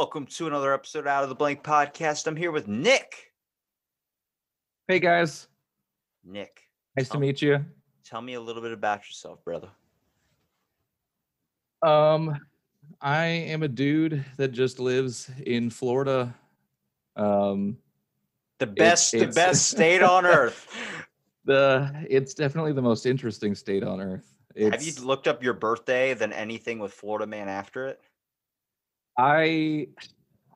Welcome to another episode out of the Blank Podcast. I'm here with Nick. Hey guys, Nick, nice to meet you. tell me a little bit about yourself, brother. Um, I am a dude that just lives in Florida. Um, The best, the it's- best state on earth. the it's definitely the most interesting state on earth. It's, Have you looked up your birthday, than anything with Florida Man after it? I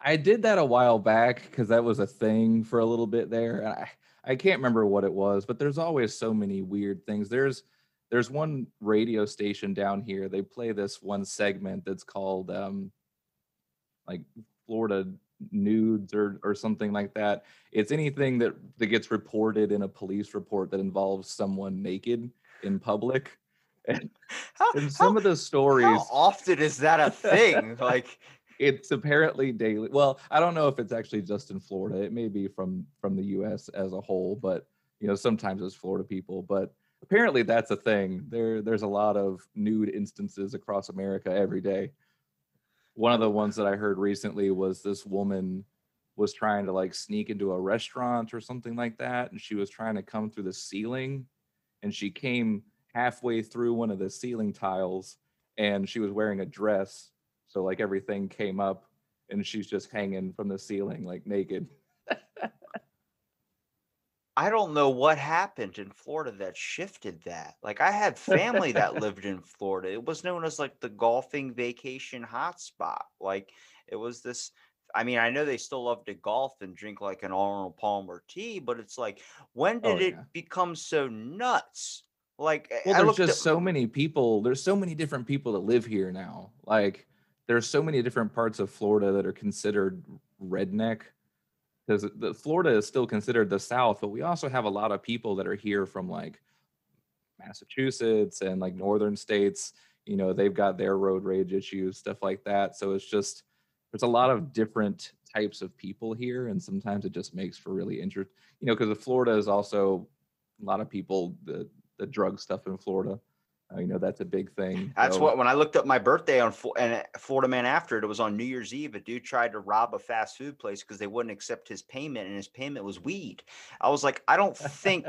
I did that a while back because that was a thing for a little bit there. I I can't remember what it was, but there's always so many weird things. There's there's one radio station down here. They play this one segment that's called um like Florida nudes or or something like that. It's anything that that gets reported in a police report that involves someone naked in public. And, How, and some how- of the stories how often is that a thing? like, it's apparently daily. Well, I don't know if it's actually just in Florida. It may be from from the U.S. as a whole, but you know sometimes it's Florida people. But apparently that's a thing. There there's a lot of nude instances across America every day. One of the ones that I heard recently was this woman was trying to like sneak into a restaurant or something like that, and she was trying to come through the ceiling, and she came halfway through one of the ceiling tiles, and she was wearing a dress so like everything came up and she's just hanging from the ceiling like naked. I don't know what happened in Florida that shifted that. Like, I had family that lived in Florida. It was known as like the golfing vacation hotspot. Like, it was this. I mean, I know they still love to golf and drink like an Arnold Palmer tea, but it's like, when Oh, did it yeah. become so nuts? Like, Well, I there's just at- so many people. There's so many different people that live here now. Like there's so many different parts of Florida that are considered redneck because Florida is still considered the South, but we also have a lot of people that are here from like Massachusetts and like northern states. You know, they've got their road rage issues, stuff like that. So it's just there's a lot of different types of people here, and sometimes it just makes for really interesting. You know, because Florida is also a lot of people the the drug stuff in Florida. You know, that's a big thing. That's So- what when I looked up my birthday on and uh, Florida Man after it, it was on New Year's Eve. A dude tried to rob a fast food place because they wouldn't accept his payment, and his payment was weed. I was like, I don't think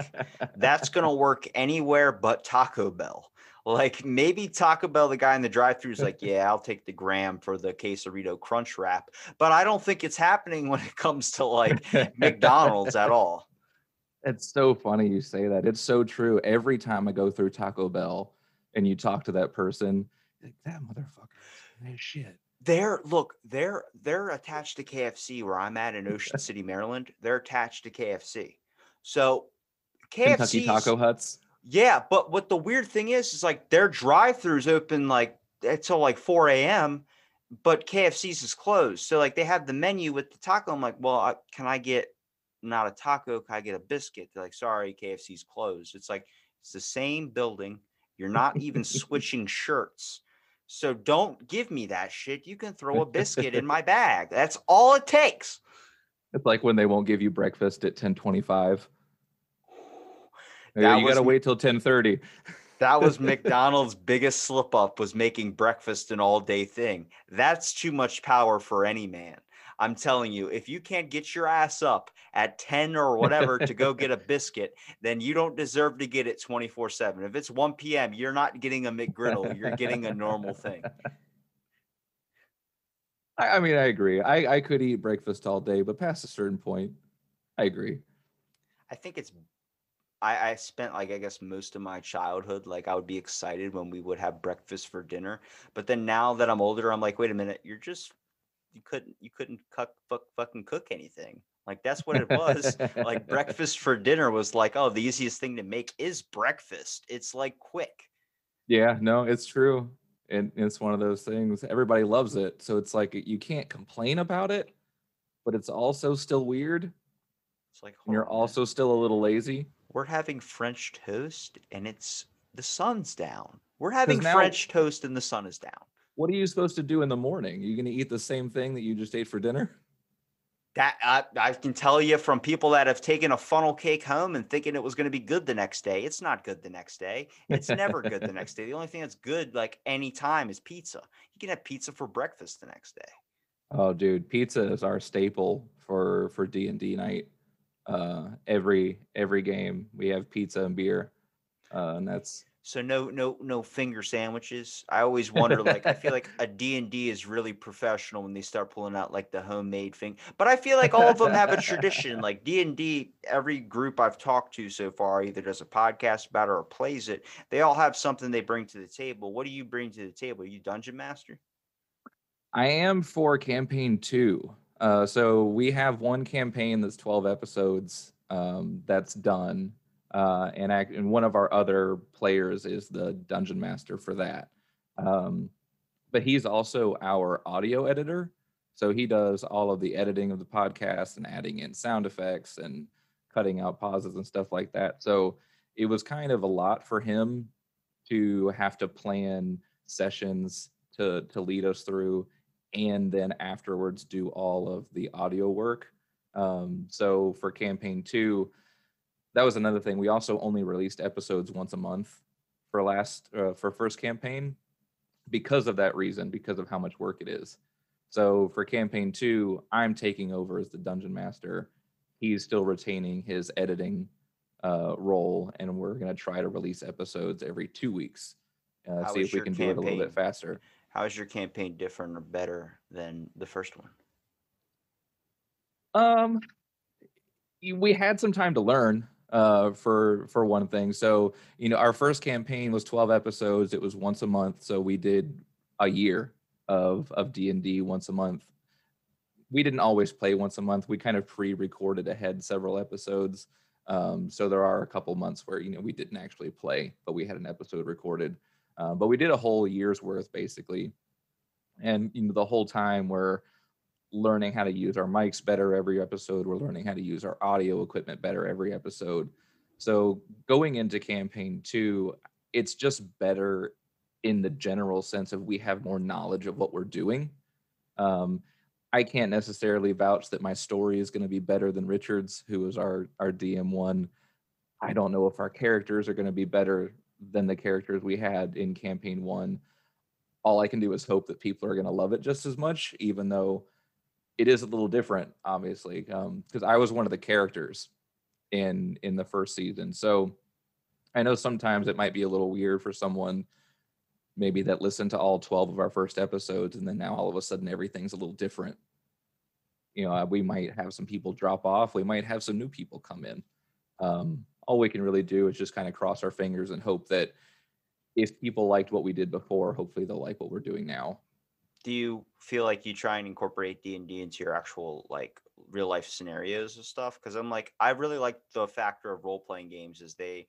that's gonna work anywhere but Taco Bell. Like maybe Taco Bell, the guy in the drive-thru is like, yeah, I'll take the gram for the quesarito crunch wrap, but I don't think it's happening when it comes to like McDonald's at all. It's so funny you say that. It's so true. Every time I go through Taco Bell and you talk to that person, like that motherfucker. shit. They're look, they're they're attached to KFC where I'm at in Ocean City, Maryland. They're attached to KFC. So KFC Taco Huts. Yeah, but what the weird thing is is like their drive-throughs open like until like 4 a.m. but KFC's is closed. So like they have the menu with the taco. I'm like, well, I, can I get not a taco? Can I get a biscuit? They're like, sorry, KFC's closed. It's like it's the same building. You're not even switching shirts. So don't give me that shit. You can throw a biscuit in my bag. That's all it takes. It's like when they won't give you breakfast at 1025. That you gotta wait till 1030. That was McDonald's biggest slip up was making breakfast an all day thing. That's too much power for any man. I'm telling you, if you can't get your ass up at 10 or whatever to go get a biscuit, then you don't deserve to get it 24 7. If it's 1 p.m., you're not getting a McGriddle, you're getting a normal thing. I, I mean, I agree. I, I could eat breakfast all day, but past a certain point, I agree. I think it's I, I spent like I guess most of my childhood like I would be excited when we would have breakfast for dinner. But then now that I'm older, I'm like, wait a minute, you're just you couldn't you couldn't cook fuck, fucking cook anything. Like that's what it was. like breakfast for dinner was like, oh, the easiest thing to make is breakfast. It's like quick. Yeah, no, it's true. And it's one of those things everybody loves it. So it's like you can't complain about it, but it's also still weird. It's like you're also still a little lazy. we're having French toast and it's the sun's down. We're having now- French toast and the sun is down. What are you supposed to do in the morning? Are you going to eat the same thing that you just ate for dinner? That I, I can tell you from people that have taken a funnel cake home and thinking it was going to be good the next day. It's not good the next day. It's never good the next day. The only thing that's good like any time is pizza. You can have pizza for breakfast the next day. Oh, dude, pizza is our staple for for D and D night. Uh, every every game we have pizza and beer, uh, and that's So no no no finger sandwiches. I always wonder like I feel like a D&D is really professional when they start pulling out like the homemade thing. But I feel like all of them have a tradition. Like D&D every group I've talked to so far either does a podcast about it or plays it. They all have something they bring to the table. What do you bring to the table? Are you dungeon master? I am for campaign two. Uh, so we have one campaign that's 12 episodes um, that's done. Uh, and, act, and one of our other players is the dungeon master for that. Um, but he's also our audio editor. So he does all of the editing of the podcast and adding in sound effects and cutting out pauses and stuff like that. So it was kind of a lot for him to have to plan sessions to to lead us through and then afterwards do all of the audio work. Um, so for campaign two, that was another thing. We also only released episodes once a month for last uh, for first campaign because of that reason, because of how much work it is. So for campaign two, I'm taking over as the dungeon master. He's still retaining his editing uh, role, and we're going to try to release episodes every two weeks. Uh, see if we can do it a little bit faster. How is your campaign different or better than the first one? Um, we had some time to learn uh for for one thing. So you know our first campaign was 12 episodes. It was once a month. So we did a year of of d&d once a month. We didn't always play once a month. We kind of pre-recorded ahead several episodes. Um so there are a couple months where you know we didn't actually play but we had an episode recorded. Uh, but we did a whole year's worth basically. And you know the whole time we're learning how to use our mics better every episode. We're learning how to use our audio equipment better every episode. So going into campaign two, it's just better in the general sense of we have more knowledge of what we're doing. Um, I can't necessarily vouch that my story is going to be better than Richard's, who is our our DM one. I don't know if our characters are going to be better than the characters we had in campaign one. All I can do is hope that people are going to love it just as much, even though it is a little different, obviously, because I was one of the characters in in the first season. So I know sometimes it might be a little weird for someone maybe that listened to all 12 of our first episodes and then now all of a sudden everything's a little different. You know, uh, we might have some people drop off, we might have some new people come in. Um, all we can really do is just kind of cross our fingers and hope that if people liked what we did before, hopefully they'll like what we're doing now. Do you feel like you try and incorporate D&D into your actual like real life scenarios and stuff? Cuz I'm like I really like the factor of role playing games is they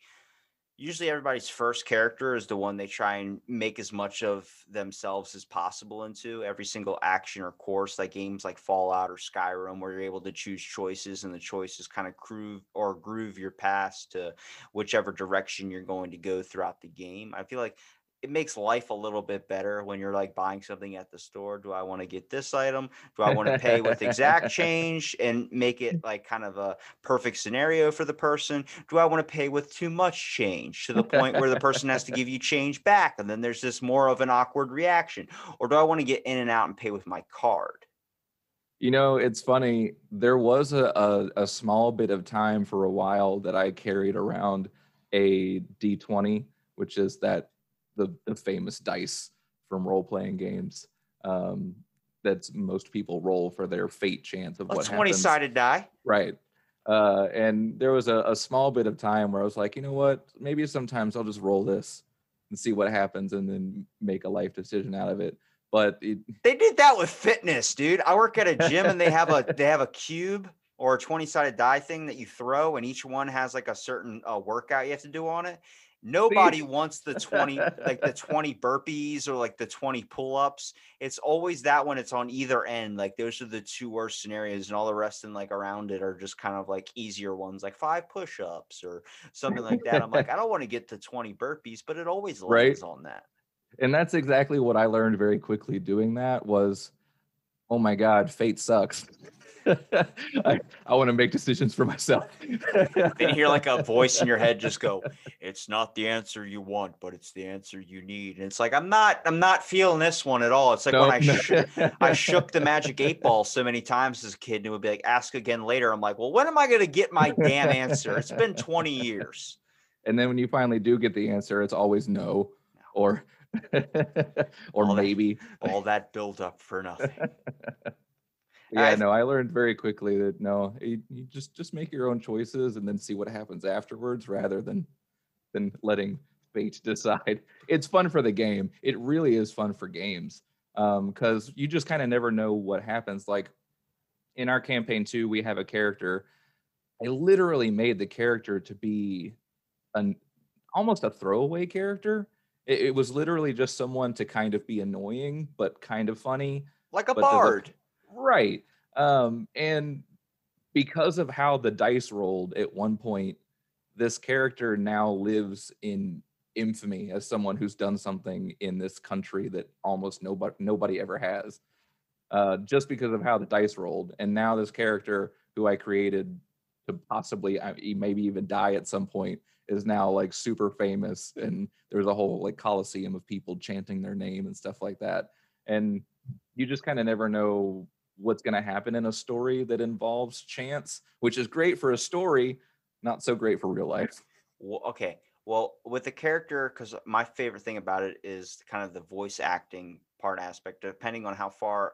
usually everybody's first character is the one they try and make as much of themselves as possible into every single action or course like games like fallout or skyrim where you're able to choose choices and the choices kind of groove or groove your past to whichever direction you're going to go throughout the game i feel like it makes life a little bit better when you're like buying something at the store. Do I want to get this item? Do I want to pay with exact change and make it like kind of a perfect scenario for the person? Do I want to pay with too much change to the point where the person has to give you change back? And then there's this more of an awkward reaction. Or do I want to get in and out and pay with my card? You know, it's funny. There was a, a, a small bit of time for a while that I carried around a D20, which is that the, the famous dice from role playing games um, that's most people roll for their fate chance of A what 20 happens. sided die. Right. Uh, and there was a, a small bit of time where I was like, you know what? Maybe sometimes I'll just roll this and see what happens and then make a life decision out of it. But it, They did that with fitness, dude. I work at a gym and they have a they have a cube or a 20 sided die thing that you throw and each one has like a certain uh, workout you have to do on it Nobody wants the 20 like the 20 burpees or like the 20 pull-ups. It's always that when it's on either end. Like those are the two worst scenarios, and all the rest and like around it are just kind of like easier ones, like five push-ups or something like that. I'm like, I don't want to get to 20 burpees, but it always Right. lands on that. and that's exactly what I learned very quickly doing that was, oh my God, fate sucks. I, I want to make decisions for myself. Then you hear like a voice in your head just go, "It's not the answer you want, but it's the answer you need." And it's like I'm not, I'm not feeling this one at all. It's like when I, sh- I shook the magic eight ball so many times as a kid, and it would be like, "Ask again later." I'm like, "Well, when am I going to get my damn answer?" It's been 20 years. and then when you finally do get the answer, it's always no or or All that- maybe. All that build up for nothing. Yeah no i learned very quickly that no you, you just just make your own choices and then see what happens afterwards rather than than letting fate decide. It's fun for the game. It really is fun for games um because you just kind of never know what happens. Like in our campaign two we have a character. I literally made the character to be an almost a throwaway character. It, it was literally just someone to kind of be annoying but kind of funny Like a But the- the- bard. Right. Um, and because of how the dice rolled at one point, this character now lives in infamy as someone who's done something in this country that almost nobody nobody ever has. Uh, just because of how the dice rolled. And now this character who I created to possibly maybe even die at some point is now like super famous and there's a whole like coliseum of people chanting their name and stuff like that. And you just kind of never know what's going to happen in a story that involves chance, which is great for a story, not so great for real life. Well, okay. Well, with the character, because my favorite thing about it is kind of the voice acting part aspect, depending on how far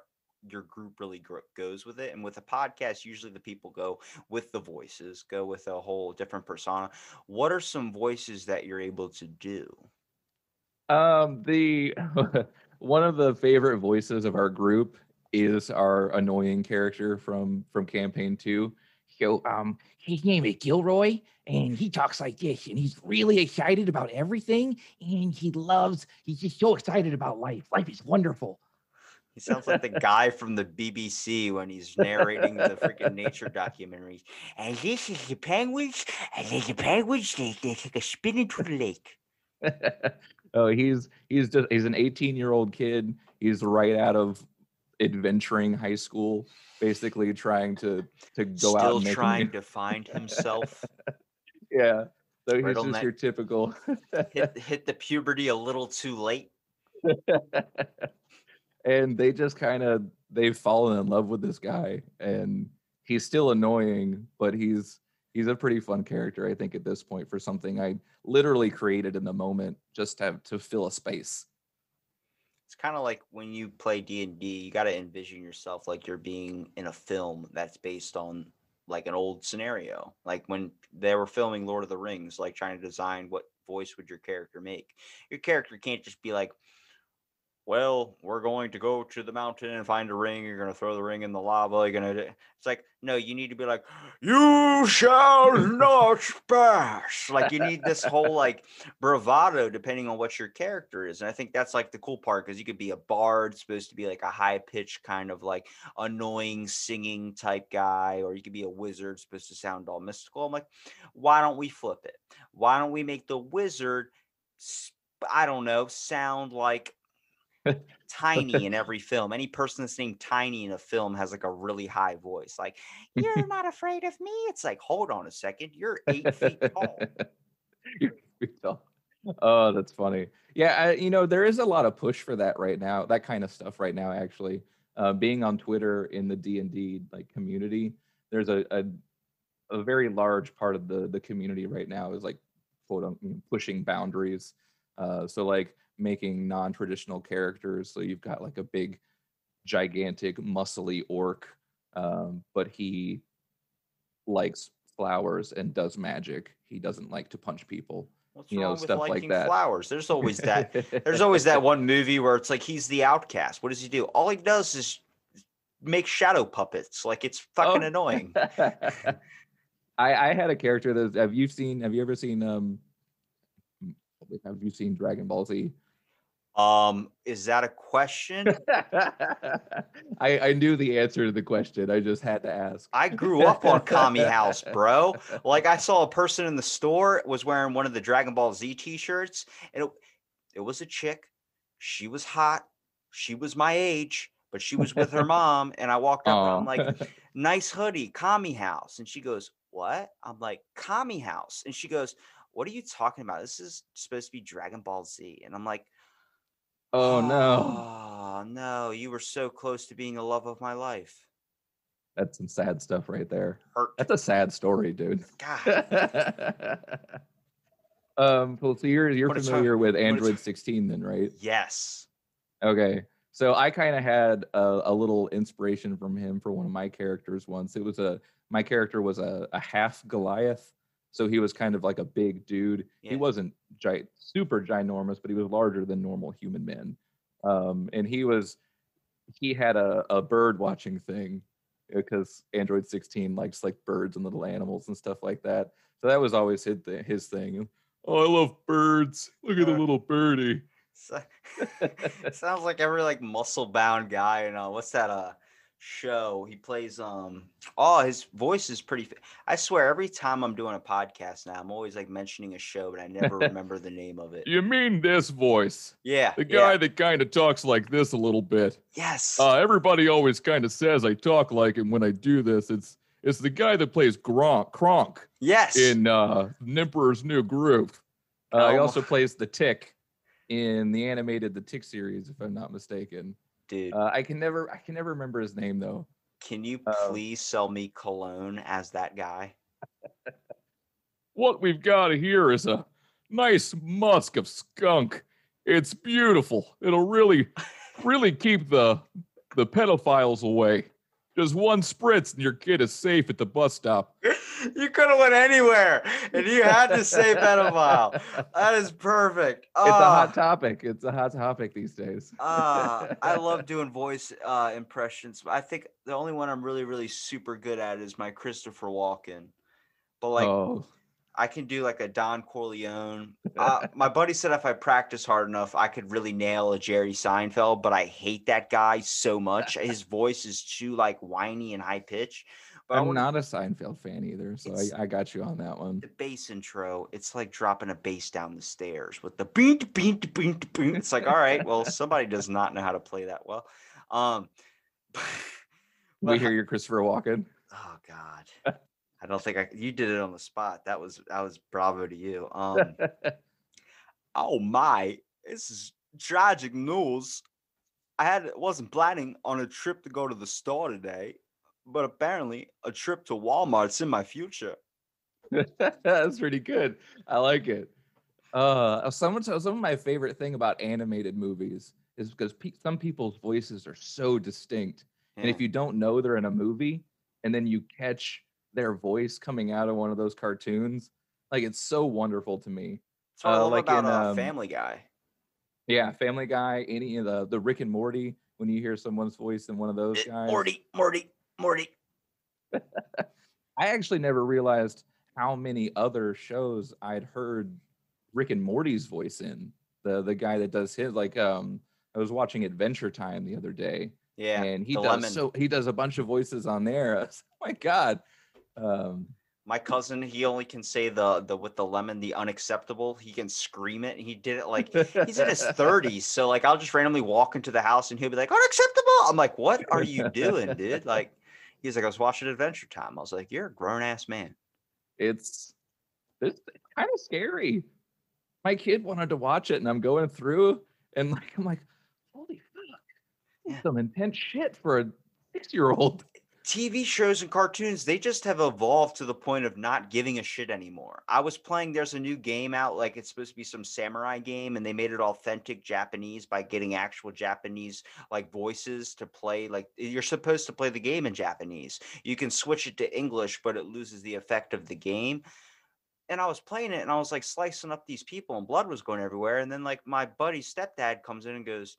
your group really goes with it. And with a podcast, usually the people go with the voices, go with a whole different persona. What are some voices that you're able to do? Um, the one of the favorite voices of our group is our annoying character from from campaign two. So, um, his name is Gilroy, and he talks like this, and he's really excited about everything, and he loves. He's just so excited about life. Life is wonderful. He sounds like the guy from the BBC when he's narrating the freaking nature documentaries. And this is the penguins, and then the penguins they, they take a spin into the lake. oh, he's he's just he's an 18 year old kid. He's right out of adventuring high school, basically trying to to go out Still and make trying to find himself. yeah. So he's just that- your typical hit hit the puberty a little too late. and they just kind of they've fallen in love with this guy and he's still annoying but he's he's a pretty fun character i think at this point for something i literally created in the moment just to to fill a space It's kind of like when you play D and D, you got to envision yourself like you're being in a film that's based on like an old scenario. Like when they were filming Lord of the Rings, like trying to design what voice would your character make. Your character can't just be like, well, we're going to go to the mountain and find a ring. You're going to throw the ring in the lava. You're going to. It's like, no, you need to be like, you shall not pass. Like, you need this whole like bravado depending on what your character is. And I think that's like the cool part because you could be a bard, supposed to be like a high pitched kind of like annoying singing type guy, or you could be a wizard, supposed to sound all mystical. I'm like, why don't we flip it? Why don't we make the wizard, I don't know, sound like tiny in every film. Any person that's named Tiny in a film has like a really high voice. Like, you're not afraid of me. It's like, hold on a second. You're eight feet tall. You're pretty tall. oh that's funny yeah I, you know there is a lot of push for that right now that kind of stuff right now actually uh, being on twitter in the d&d like community there's a, a a very large part of the the community right now is like quote unquote pushing boundaries uh, so like making non-traditional characters so you've got like a big gigantic muscly orc um, but he likes flowers and does magic he doesn't like to punch people What's You know, with stuff like that. flowers? There's always that. There's always that one movie where it's like he's the outcast. What does he do? All he does is make shadow puppets. Like it's fucking Oh. annoying. I I had a character that have you seen have you ever seen um Have you seen Dragon Ball Z? Um, is that a question? I, I knew the answer to the question. I just had to ask. I grew up on Kame House, bro. Like I saw a person in the store was wearing one of the Dragon Ball Z t-shirts, and it, it was a chick. She was hot. She was my age, but she was with her mom. And I walked up and I'm like, nice hoodie, Kame House. And she goes, What? I'm like, Kame House. And she goes, What are you talking about? This is supposed to be Dragon Ball Z. And I'm like, oh no, Oh no, you were so close to being the love of my life. that's some sad stuff right there. Hurt. That's a sad story, dude. God. um, so you're you're What familiar with Android 16, then, right? Yes. Okay. So I kind of had a, a little inspiration from him for one of my characters once. It was a my character was a, a half Goliath, so he was kind of like a big dude. Yeah. He wasn't gi- super ginormous, but he was larger than normal human men. Um, and he was he had a, a bird watching thing because Android 16 likes like birds and little animals and stuff like that. So that was always his, th- his thing. Oh, I love birds. Look at the Uh, little birdie. So- sounds like every like muscle bound guy you know. what's that uh show he plays um oh his voice is pretty fa- i swear every time i'm doing a podcast now i'm always like mentioning a show but i never remember the name of it You mean this voice? yeah The yeah, guy that kind of talks like this a little bit. yes Uh, everybody always kind of says I talk like him when I do this. It's it's the guy that plays Gronk, Kronk yes in uh, Emperor's New Groove. Uh, he Oh. also plays the Tick in the animated The Tick series, if I'm not mistaken. Dude Uh, I can never, I can never remember his name though. can you uh, please sell me cologne as that guy What we've got here is a nice musk of skunk. It's beautiful. It'll really, really keep the the pedophiles away. Just one spritz and your kid is safe at the bus stop. you could have went anywhere and you had to say pedophile that is perfect It's a hot Ah. topic. It's a hot topic these days. Uh, I love doing voice uh, impressions. I think the only one I'm really, really super good at is my Christopher Walken. But like, oh, I can do like a Don Corleone. Uh, my buddy said if I practice hard enough, I could really nail a Jerry Seinfeld. But I hate that guy so much. His voice is too like whiny and high pitch. But I'm not a Seinfeld fan either, so I, I got you on that one. the bass intro, it's like dropping a bass down the stairs with the beat, beat, beat, beat. It's like, all right, well, somebody does not know how to play that well. Um, We hear your Christopher Walken. oh God, I don't think I. You did it on the spot. That was that was bravo to you. Um, oh my, this is tragic news. I had wasn't planning on a trip to go to the store today, but apparently a trip to Walmart's in my future. That's pretty good. I like it. Uh, some some of my favorite thing about animated movies is because pe- some people's voices are so distinct, and if you don't know they're in a movie, and then you catch their voice coming out of one of those cartoons, like it's so wonderful to me. I uh, love like about in, uh, um, Family Guy. Yeah, Family Guy, any of the the Rick and Morty. When you hear someone's voice in one of those Eh, guys, Morty, Morty, Morty. I actually never realized how many other shows I'd heard Rick and Morty's voice in. The the guy that does his like um I was watching Adventure Time the other day Yeah, and he does lemon. so he does a bunch of voices on there. I was, oh my god. Um My cousin, he only can say the the with the lemon, the unacceptable. He can scream it. He did it like he's in his 30s. So like I'll just randomly walk into the house and he'll be like, unacceptable. I'm like, what are you doing, dude? Like he's like, I was watching Adventure Time. I was like, You're a grown ass man. it's it's kind of scary. My kid wanted to watch it and I'm going through and like I'm like, holy fuck. Yeah. Some intense shit for a six year old. TV shows and cartoons, they just have evolved to the point of not giving a shit anymore. I was playing, there's a new game out, like it's supposed to be some samurai game, and they made it authentic Japanese by getting actual Japanese like voices to play. Like you're supposed to play the game in Japanese. You can switch it to English, but it loses the effect of the game. And I was playing it and I was like slicing up these people, and blood was going everywhere. And then like my buddy's stepdad comes in and goes,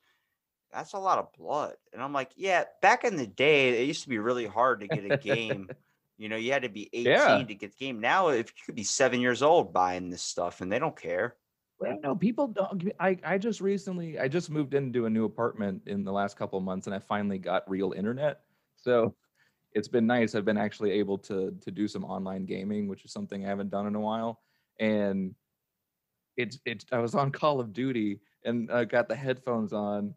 that's a lot of blood. And I'm like, yeah, back in the day, it used to be really hard to get a game. you know, you had to be 18 Yeah. to get the game. Now, if you could be seven years old buying this stuff and they don't care. Well, no, people don't. I, I just recently, I just moved into a new apartment in the last couple of months and I finally got real internet. So it's been nice. I've been actually able to, to do some online gaming, which is something I haven't done in a while. And it's, it's, I was on Call of Duty and I got the headphones on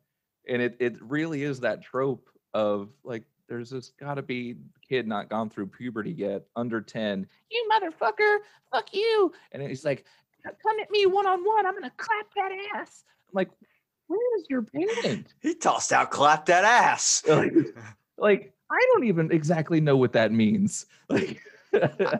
and it, it really is that trope of like, there's this gotta be kid not gone through puberty yet, under 10. You motherfucker, fuck you. And he's like, come at me one on one. I'm gonna clap that ass. I'm like, where is your parent? He tossed out, clap that ass. like, like, I don't even exactly know what that means. Like,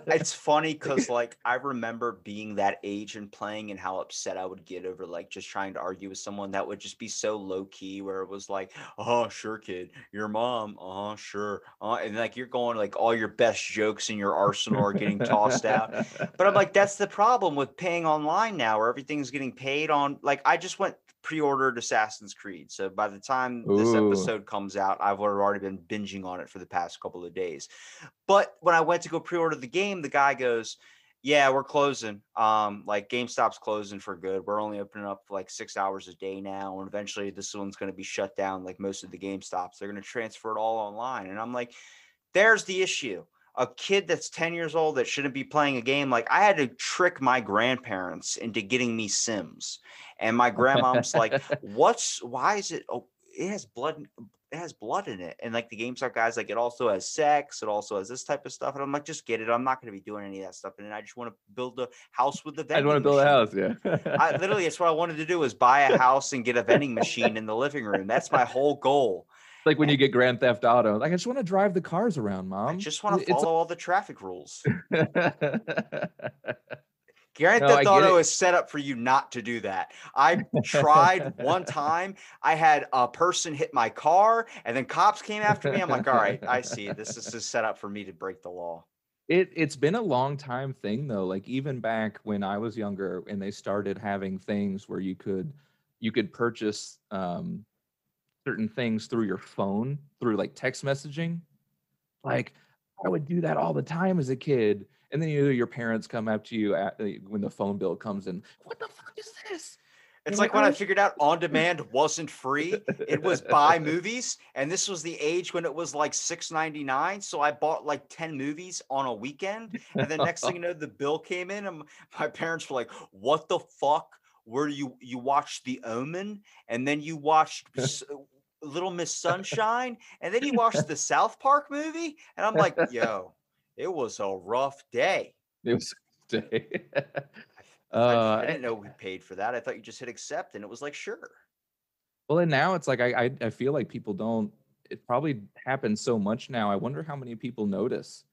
it's funny because like I remember being that age and playing and how upset I would get over like just trying to argue with someone that would just be so low key where it was like, oh sure kid, your mom, uh sure, uh, and like you're going like all your best jokes in your arsenal are getting tossed out. But I'm like, that's the problem with paying online now, where everything's getting paid on. Like, I just went pre-ordered Assassin's Creed, so by the time this episode comes out, I've already been binging on it for the past couple of days. But when I went to go pre-order the game, the guy goes, "Yeah, we're closing. Um, like GameStop's closing for good. We're only opening up like six hours a day now, and eventually this one's going to be shut down. Like most of the GameStops, they're going to transfer it all online." And I'm like, "There's the issue." A kid that's 10 years old that shouldn't be playing a game like i had to trick my grandparents into getting me sims. And my grandmom's like what's why is it oh it has blood it has blood in it. And like the GameStop guys like it also has sex it also has this type of stuff. And i'm like just get it i'm not going to be doing any of that stuff. And i just want to build a house with the I want to vending build a house. Yeah. I, literally that's what i wanted to do is buy a house and get a vending machine in the living room. That's my whole goal like when you get Grand Theft Auto. Like, I just want to drive the cars around, mom. i just want to It's- follow all the traffic rules it's- Grand No, Theft Auto is set up for you not to do that. I tried one time. I had a person hit my car, and then cops came after me. I'm like, all right, I see. This is set up for me to break the law. It it's been a long time thing though. Like even back when I was younger and they started having things where you could you could purchase um certain things through your phone through like text messaging. Like I would do that all the time as a kid. And then you know, your parents come up to you at, when the phone bill comes in. What the fuck is this? It's like when "I I figured out on demand wasn't free. It was buy movies, and this was the age when it was like six ninety nine. So I bought like ten movies on a weekend, and then next thing you know, the bill came in, and my parents were like, "What the fuck? Where you you watched The Omen, and then you watched Little Miss Sunshine, and then he watched the South Park movie?" And I'm like, "Yo, it was a rough day." It was day. I, uh, I didn't know we paid for that. I thought you just hit accept, and it was like, "Sure." Well, and now it's like I, I I feel like people don't. It probably happens so much now. I wonder how many people notice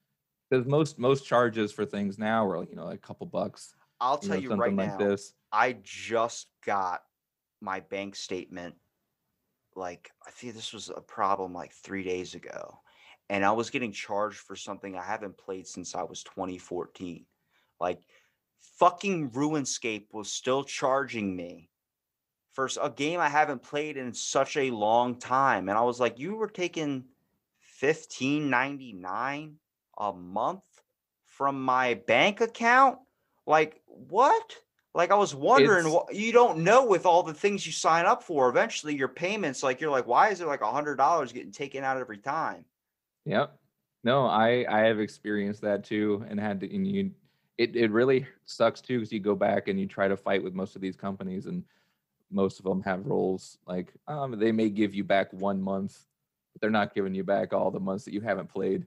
because most most charges for things now are you know a couple bucks. I'll You tell know, you right like now. this. I just got my bank statement. Like, I think this was a problem like three days ago. And I was getting charged for something I haven't played since I was 2014. Like, fucking RuneScape was still charging me for a game I haven't played in such a long time. And I was like, you were taking $15.99 a month from my bank account? Like, what? Like I was wondering, what you don't know with all the things you sign up for. Eventually, your payments, like you're like, why is it like a hundred dollars getting taken out every time? Yep. No, I I have experienced that too, and had to. And you, it it really sucks too because you go back and you try to fight with most of these companies, and most of them have rules like um they may give you back one month, but they're not giving you back all the months that you haven't played.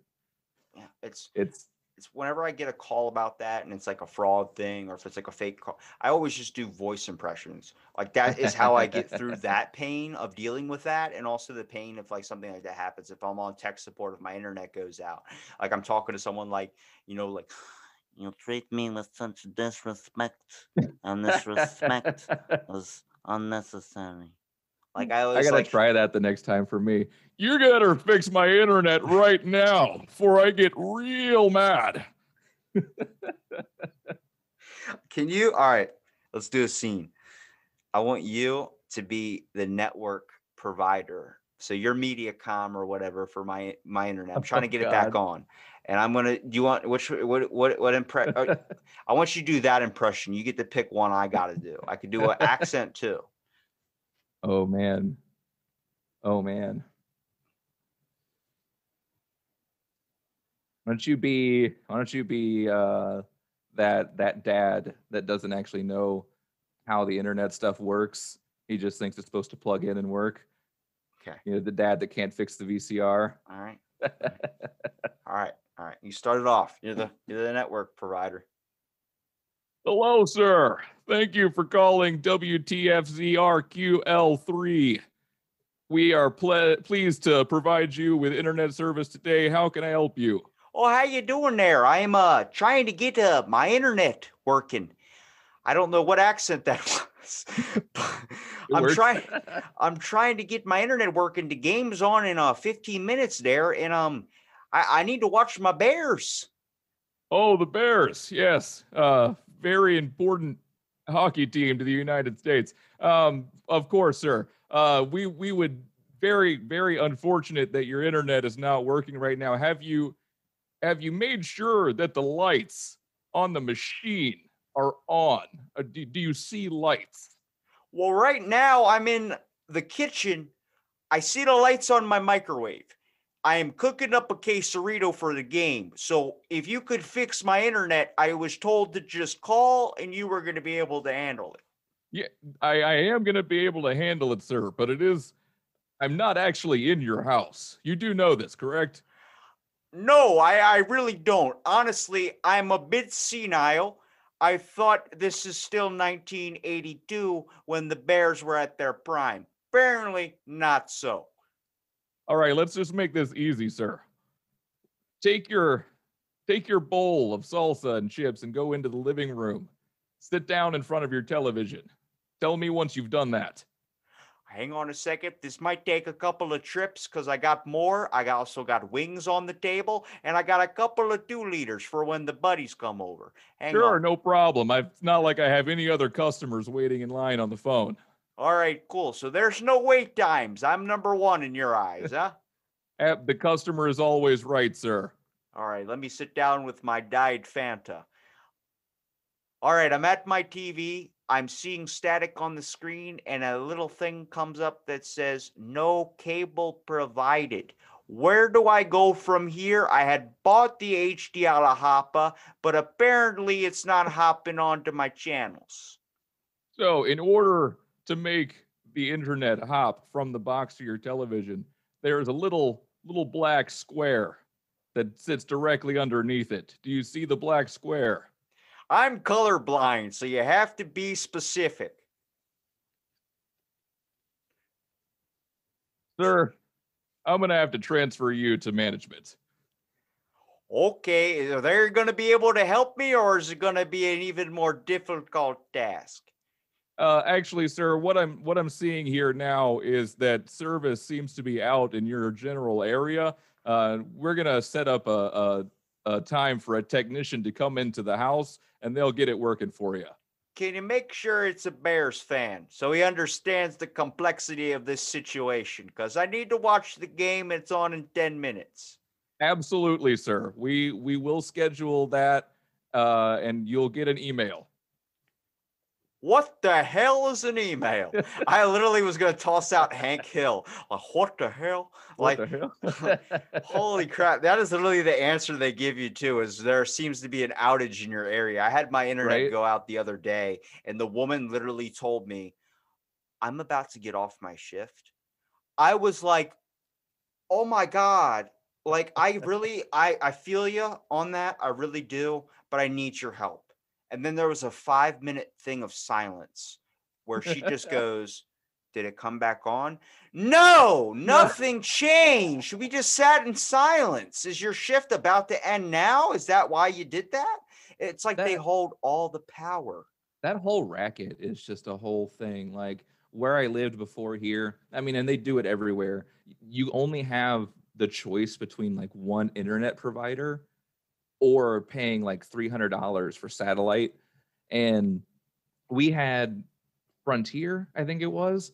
Yeah, it's It's it's whenever I get a call about that and it's like a fraud thing or if it's like a fake call, I always just do voice impressions. Like that is how I get through that pain of dealing with that and also the pain if like something like that happens. If I'm on tech support, if my internet goes out, like I'm talking to someone like, you know, like you treat me with such disrespect and this respect was unnecessary. Like I I gotta like try that the next time for me. You gotta fix my internet right now before I get real mad. Can you? All right, let's do a scene. I want you to be the network provider So your MediaCom or whatever for my my internet. I'm trying to Oh, get it back on, and I'm gonna. Do you want which what what what impre- uh, I want you to do that impression. You get to pick one. I got to do. I could do an accent too. Oh man. Oh man. Why don't you be why don't you be uh that that dad that doesn't actually know how the internet stuff works. He just thinks it's supposed to plug in and work. Okay. You know, the dad that can't fix the VCR. All right. All right. All right. You started off. You're the you're the network provider. Hello, sir. Thank you for calling WTFZRQL3. We are ple- pleased to provide you with internet service today. How can I help you? Oh, how you doing there? I'm uh trying to get uh my internet working. I don't know what accent that was. I'm works. trying I'm trying to get my internet working. The game's on in uh 15 minutes there, and um I, I need to watch my bears. Oh, the Bears. Yes. Uh, very important hockey team to the United States. Um, of course, sir. Uh, we we would very very unfortunate that your internet is not working right now. Have you have you made sure that the lights on the machine are on? Uh, do, do you see lights? Well, right now I'm in the kitchen. I see the lights on my microwave. I am cooking up a quesarito for the game. So if you could fix my internet, I was told to just call and you were going to be able to handle it. I, I am going to be able to handle it, sir, but it is. I'm not actually in your house. You do know this, correct? No, I, I really don't. Honestly, I'm a bit senile. I thought this is still 1982 when the Bears were at their prime. Apparently, not so. All right, let's just make this easy, sir. Take your take your bowl of salsa and chips and go into the living room. Sit down in front of your television. Tell me once you've done that. Hang on a second. This might take a couple of trips because I got more. I also got wings on the table, and I got a couple of two liters for when the buddies come over. Hang sure, on. no problem. I, it's not like I have any other customers waiting in line on the phone. All right, cool. So there's no wait times. I'm number one in your eyes, huh? Eh, The customer is always right, sir. All right, let me sit down with my dyed Fanta. All right, I'm at my TV. I'm seeing static on the screen, and a little thing comes up that says no cable provided. Where do I go from here? I had bought the HDR Hoppa, but apparently it's not hopping onto my channels. So, in order to make the internet hop from the box to your television, there's a little little black square that sits directly underneath it. Do you see the black square? I'm colorblind, so you have to be specific. Sir, I'm going to have to transfer you to management. Okay, are they going to be able to help me, or is it going to be an even more difficult task? Uh, actually, sir, what I'm what I'm seeing here now is that service seems to be out in your general area. Uh, we're gonna set up a, a a time for a technician to come into the house, and they'll get it working for you. Can you make sure it's a Bears fan so he understands the complexity of this situation? Because I need to watch the game. It's on in 10 minutes. Absolutely, sir. We we will schedule that, uh, and you'll get an email. What the hell is an email? I literally was going to toss out Hank Hill. Like, what the hell? What like, the hell? Holy crap. That is literally the answer they give you too is there seems to be an outage in your area. I had my internet Right. go out the other day and the woman literally told me, I'm about to get off my shift. I was like, oh my God. Like I really I I feel you on that. I really do, but I need your help. And then there was a five minute thing of silence where she just goes, Did it come back on? No, nothing changed. We just sat in silence. Is your shift about to end now? Is that why you did that? It's like they hold all the power. that whole racket is just a whole thing. Like where I lived before here, I mean, and they do it everywhere. You only have the choice between like one internet provider or paying like $300 for satellite. And we had Frontier, I think it was.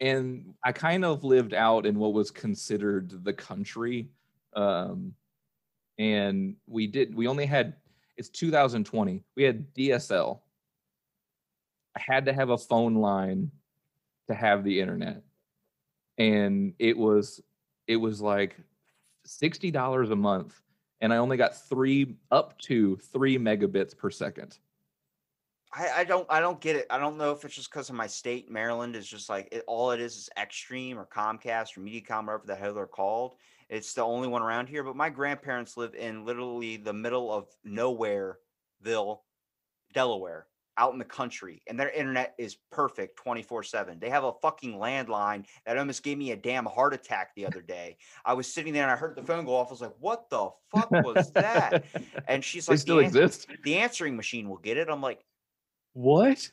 and I kind of lived out in what was considered the country. Um, and we did, we only had, it's 2020, we had DSL. I had to have a phone line to have the internet. And it was, it was like $60 a month. And I only got three, up to three megabits per second. I, I don't I don't get it. I don't know if it's just because of my state. Maryland is just like it, all it is is Extreme or Comcast or MediaCom, whatever the hell they're called. It's the only one around here. But my grandparents live in literally the middle of nowhereville, Delaware, out in the country, and their internet is perfect 24/7. They have a fucking landline that almost gave me a damn heart attack the other day. I was sitting there and I heard the phone go off. I was like, "What the fuck was that?" And she's like, still "The exist. the answering machine will get it." I'm like, What?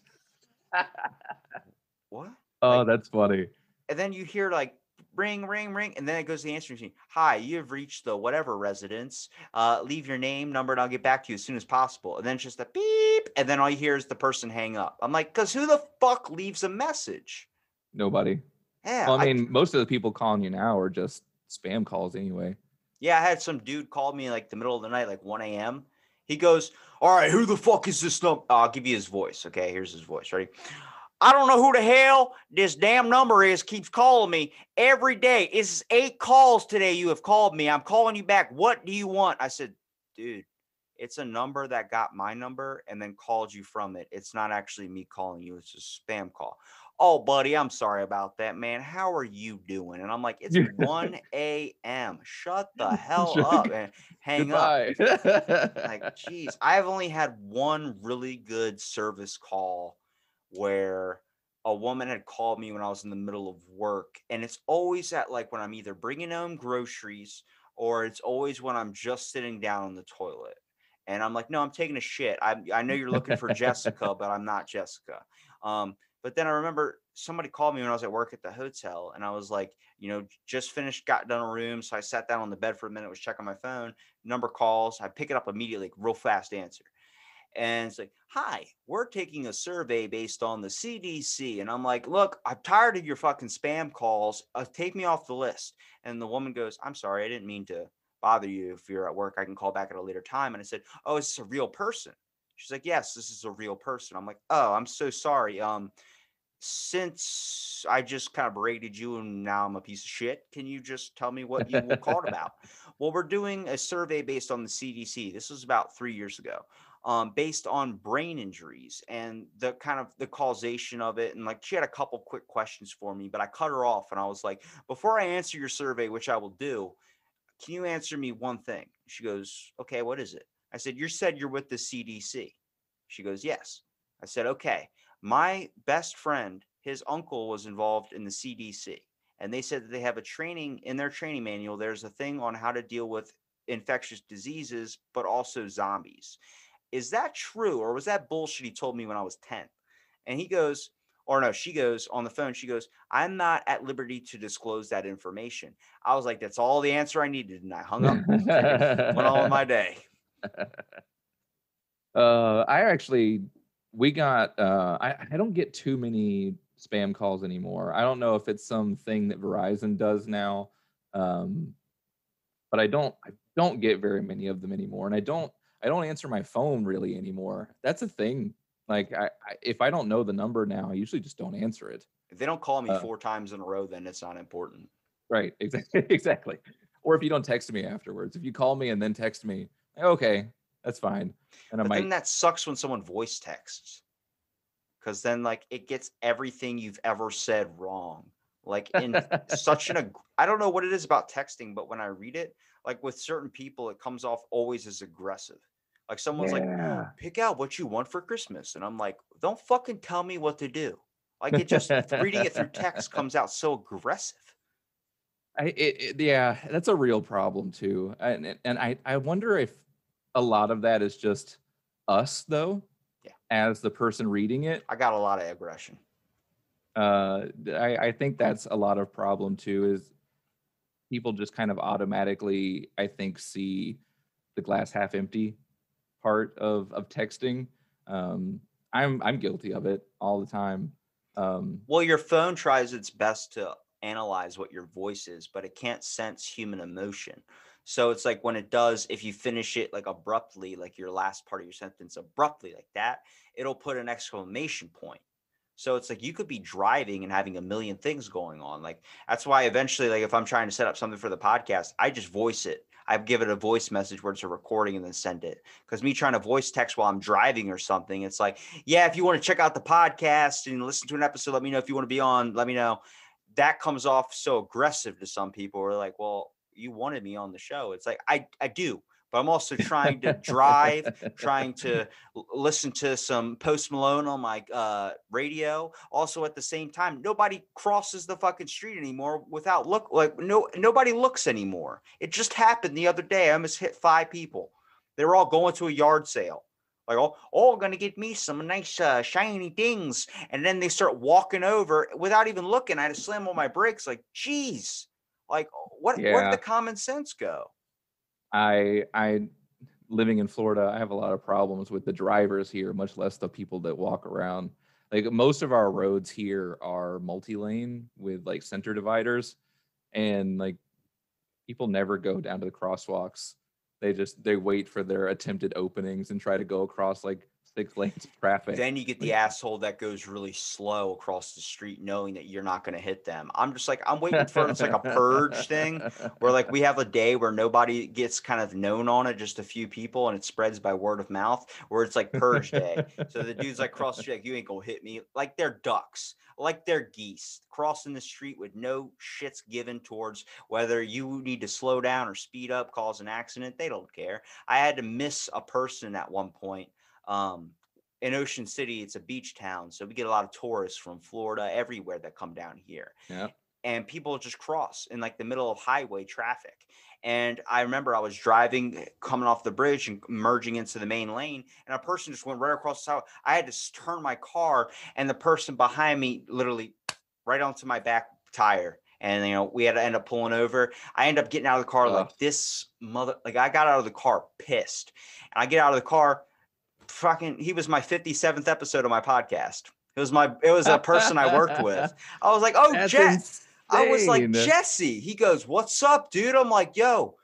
"What?" Oh, Like- that's funny. and then you hear like ring ring ring and then it goes to the answering machine. Hi you have reached the whatever residence. Uh leave your name number and i'll get back to you as soon as possible. And then it's just a beep and then all you hear is the person hang up. I'm like because who the fuck leaves a message? Nobody. yeah Well, I I- mean, most of the people calling you now are just spam calls anyway. yeah i had some dude call me like the middle of the night like 1 a.m he goes all right who the fuck is this number i'll give you his voice okay? Here's his voice. Ready I don't know who the hell this damn number is, keeps calling me every day. It's eight calls today you have called me. I'm calling you back. What do you want? I said, dude, it's a number that got my number and then called you from it. It's not actually me calling you, it's a spam call. Oh, buddy, I'm sorry about that, man. How are you doing? And I'm like, it's 1 a.m. Shut the hell up and hang up like geez i've only had one really good service call where a woman had called me when i was in the middle of work and it's always at like when i'm either bringing home groceries or it's always when i'm just sitting down on the toilet and i'm like no i'm taking a shit i, I know you're looking for jessica but i'm not jessica um, but then i remember somebody called me when i was at work at the hotel and i was like you know just finished got done a room so i sat down on the bed for a minute was checking my phone number calls. I pick it up immediately, real fast answer. And it's like, hi, we're taking a survey based on the CDC. And I'm like, look, I'm tired of your fucking spam calls. Uh, take me off the list. And the woman goes, I'm sorry, I didn't mean to bother you. If you're at work, I can call back at a later time. And I said, oh, is this a real person? She's like, yes, this is a real person. I'm like, oh, I'm so sorry. Um, since I just kind of berated you and now I'm a piece of shit, can you just tell me what you were called about? Well, we're doing a survey based on the CDC. This was about three years ago, um, based on brain injuries and the kind of the causation of it. And like she had a couple quick questions for me, but I cut her off and I was like, before I answer your survey, which I will do, can you answer me one thing? She goes, okay, what is it? I said, you said you're with the CDC. She goes, yes. I said, okay. My best friend, his uncle was involved in the CDC and they said that they have a training in their training manual. There's a thing on how to deal with infectious diseases, but also zombies. Is that true, or was that bullshit he told me when I was 10? And he goes, or no, she goes on the phone, she goes, I'm not at liberty to disclose that information. I was like, that's all the answer I needed. And I hung up, went on with my day. uh, I actually, we got, uh, I, I don't get too many spam calls anymore. I don't know if it's something that Verizon does now, um, but I don't, I don't get very many of them anymore, and I don't, I don't answer my phone really anymore. That's a thing. Like, I, I if I don't know the number now, I usually just don't answer it. If they don't call me Uh, four times in a row, then it's not important. Right. Exactly. Exactly. Or if you don't text me afterwards, if you call me and then text me, okay, that's fine. And I But might. then that sucks when someone voice texts. Cause then like it gets everything you've ever said wrong. Like in such an ag- I don't know what it is about texting, but when I read it, like with certain people, it comes off always as aggressive. Like someone's like, pick out what you want for Christmas. And I'm like, don't fucking tell me what to do. Like it just reading it through text comes out so aggressive. I, it, it- yeah, that's a real problem too. And and- and I I wonder if a lot of that is just us though, Yeah. as the person reading it. I got a lot of aggression. Uh, I I think that's a lot of problem too. Is people just kind of automatically I think see the glass half empty part of of texting. Um, I'm I'm guilty of it all the time. Um, Well, your phone tries its best to analyze what your voice is, but it can't sense human emotion. So it's like when it does, if you finish it like abruptly, like your last part of your sentence abruptly like that, it'll put an exclamation point. So it's like you could be driving and having a million things going on. Like that's why eventually, like if I'm trying to set up something for the podcast, I just voice it. I give it a voice message where it's a recording and then send it. Because me trying to voice text while I'm driving or something, it's like, yeah, if you want to check out the podcast and listen to an episode, let me know if you want to be on. Let me know. That comes off so aggressive to some people. We're like, well, you wanted me on the show. It's like I I do, but I'm also trying to drive, trying to listen to some Post Malone on my uh, radio. Also, at the same time, nobody crosses the fucking street anymore without look. Like no, nobody looks anymore. It just happened the other day. I almost hit five people. They were all going to a yard sale. Like, all, oh, gonna get me some nice uh, shiny things, and then they start walking over without even looking. I had to slam on my brakes. Like, geez, like what? Where Yeah. did the common sense go? I I living in Florida, I have a lot of problems with the drivers here, much less the people that walk around. Like most of our roads here are multi-lane with like center dividers and like people never go down to the crosswalks. They just they wait for their attempted openings and try to go across like six lanes of traffic. Then you get the asshole that goes really slow across the street, knowing that you're not going to hit them. I'm just like, I'm waiting for it's like a purge thing where like we have a day where nobody gets kind of known on it, just a few people, and it spreads by word of mouth, where it's like purge day. So the dude's like cross the street, like, you ain't gonna hit me. Like they're ducks, like they're geese crossing the street with no shits given towards whether you need to slow down or speed up, cause an accident. They don't care. I had to miss a person at one point. Um, in Ocean City, it's a beach town, so we get a lot of tourists from Florida, everywhere that come down here. Yep. And people just cross in like the middle of highway traffic. And I remember I was driving, coming off the bridge and merging into the main lane, and a person just went right across the highway. I had to turn my car, and the person behind me literally right onto my back tire. And you know, we had to end up pulling over. I end up getting out of the car like this mother like I got out of the car pissed. And I get out of the car, fucking he was my 57th episode of my podcast. It was my it was a person I worked with. I was like, oh That's Jess. I was like. Jesse. He goes, What's up, dude? I'm like, yo,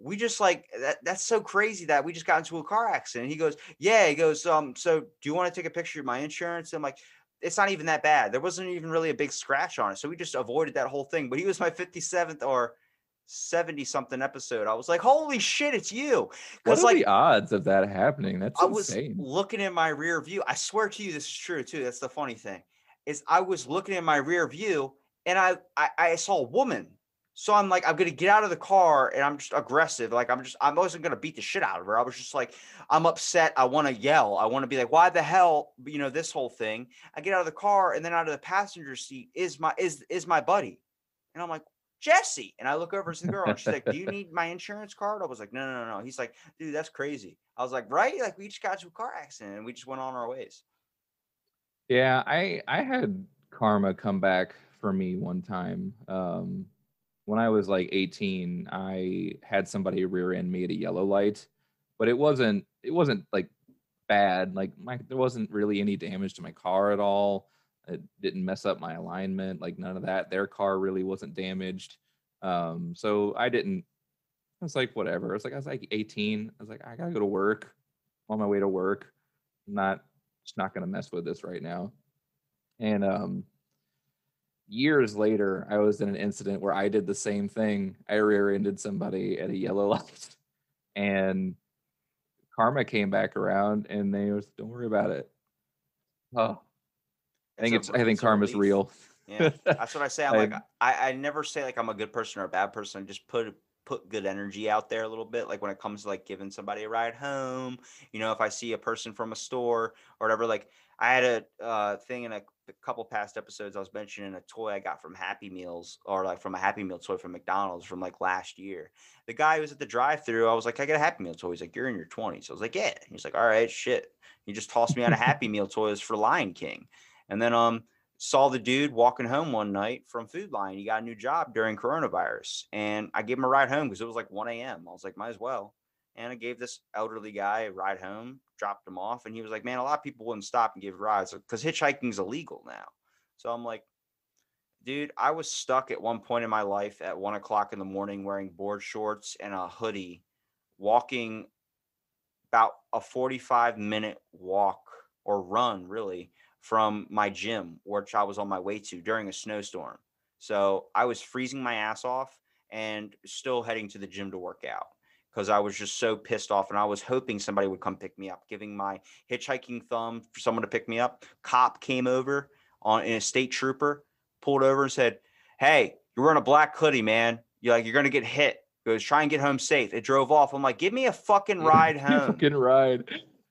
we just like that, that's so crazy that we just got into a car accident. He goes, Yeah, he goes, um, so do you want to take a picture of my insurance? I'm like, it's not even that bad. There wasn't even really a big scratch on it. So we just avoided that whole thing. But he was my 57th or 70 something episode. I was like, holy shit, it's you. Because like the odds of that happening? That's I was insane. looking in my rear view. I swear to you, this is true too. That's the funny thing. Is I was looking in my rear view and I, I I saw a woman. So I'm like, I'm gonna get out of the car and I'm just aggressive. Like I'm just I wasn't gonna beat the shit out of her. I was just like, I'm upset. I want to yell. I want to be like, why the hell, you know, this whole thing. I get out of the car and then out of the passenger seat is my is is my buddy. And I'm like, Jesse. And I look over to the girl and she's like, Do you need my insurance card? I was like, No, no, no, no. He's like, dude, that's crazy. I was like, right? Like we just got into a car accident and we just went on our ways. Yeah, I I had karma come back for me one time. Um, when I was like 18, I had somebody rear end me at a yellow light, but it wasn't it wasn't like bad. Like my there wasn't really any damage to my car at all. It didn't mess up my alignment, like none of that. Their car really wasn't damaged. Um, so I didn't. I was like, whatever. It's like I was like 18. I was like, I gotta go to work. I'm on my way to work. I'm not just not gonna mess with this right now. And um years later, I was in an incident where I did the same thing. I rear-ended somebody at a yellow light, and karma came back around, and they was, "Don't worry about it." Oh, I think it's. a- I think karma's real. Yeah, that's what I say. I'm I- like, I, I never say like I'm a good person or a bad person. I just put put good energy out there a little bit. Like when it comes to like giving somebody a ride home, you know, if I see a person from a store or whatever. Like I had a uh, thing in a, a couple past episodes. I was mentioning a toy I got from Happy Meals or like from a Happy Meal toy from McDonald's from like last year. The guy who was at the drive-through, I was like, I got a Happy Meal toy. He's like, you're in your 20s. I was like, yeah. He's like, all right, shit. He just tossed me out a Happy Meal toys for Lion King. And then um saw the dude walking home one night from Food Lion. He got a new job during coronavirus. And I gave him a ride home because it was like 1 a.m. I was like, might as well. And I gave this elderly guy a ride home, dropped him off. And he was like, man, a lot of people wouldn't stop and give rides because hitchhiking's illegal now. So I'm like, dude, I was stuck at one point in my life at one o'clock in the morning wearing board shorts and a hoodie, walking about a 45 minute walk or run really from my gym, which I was on my way to during a snowstorm. So I was freezing my ass off and still heading to the gym to work out because I was just so pissed off and I was hoping somebody would come pick me up, giving my hitchhiking thumb for someone to pick me up. Cop came over on in a state trooper, pulled over and said, Hey, you're wearing a black hoodie, man. You're like, you're gonna get hit. Goes, try and get home safe. It drove off. I'm like, give me a fucking ride home. Fucking ride.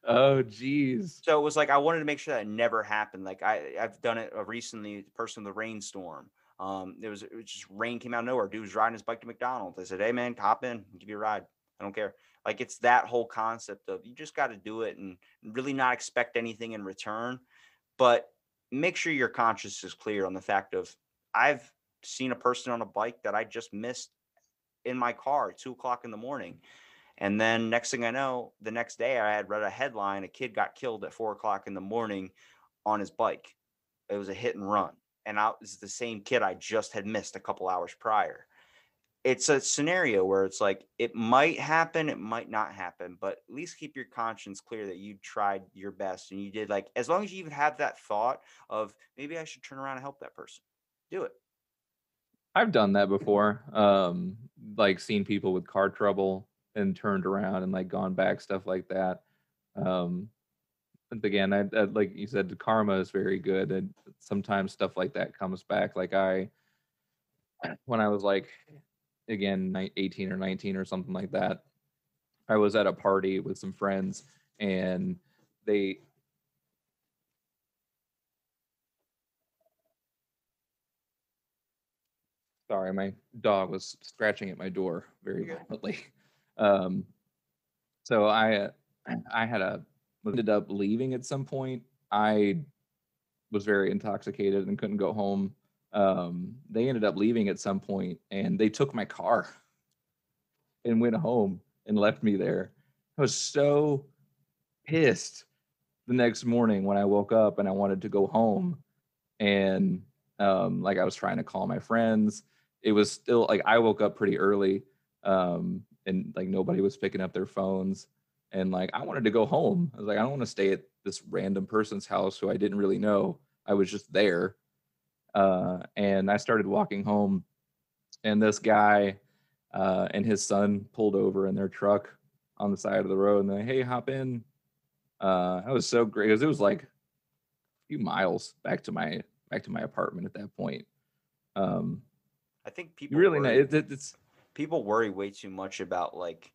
Oh, jeez. So it was like I wanted to make sure that never happened. Like I, I've done it uh, recently. Person in the rainstorm. Um, it was, it was just rain came out of nowhere. Dude was riding his bike to McDonald's. I said, "Hey man, hop in, give you a ride. I don't care." Like it's that whole concept of you just got to do it and really not expect anything in return, but make sure your conscience is clear on the fact of I've seen a person on a bike that I just missed in my car at two o'clock in the morning. And then next thing I know, the next day I had read a headline: a kid got killed at four o'clock in the morning on his bike. It was a hit and run, and I was the same kid I just had missed a couple hours prior. It's a scenario where it's like it might happen, it might not happen, but at least keep your conscience clear that you tried your best and you did like as long as you even have that thought of maybe I should turn around and help that person. Do it. I've done that before. Um, like seen people with car trouble and turned around and like gone back, stuff like that. Um, but again, I, I like you said, the karma is very good, and sometimes stuff like that comes back. Like I, when I was like, again, 18 or 19 or something like that, I was at a party with some friends, and they Sorry, my dog was scratching at my door very violently. Um, so I, I had a ended up leaving at some point. I was very intoxicated and couldn't go home. Um, they ended up leaving at some point, and they took my car and went home and left me there. I was so pissed the next morning when I woke up and I wanted to go home, and um, like I was trying to call my friends. It was still like I woke up pretty early, um, and like nobody was picking up their phones, and like I wanted to go home. I was like, I don't want to stay at this random person's house who I didn't really know. I was just there, uh, and I started walking home, and this guy uh, and his son pulled over in their truck on the side of the road, and they hey hop in. Uh, that was so great 'cause it was like a few miles back to my back to my apartment at that point. Um, I think you people really know it, it- it's people worry way too much about like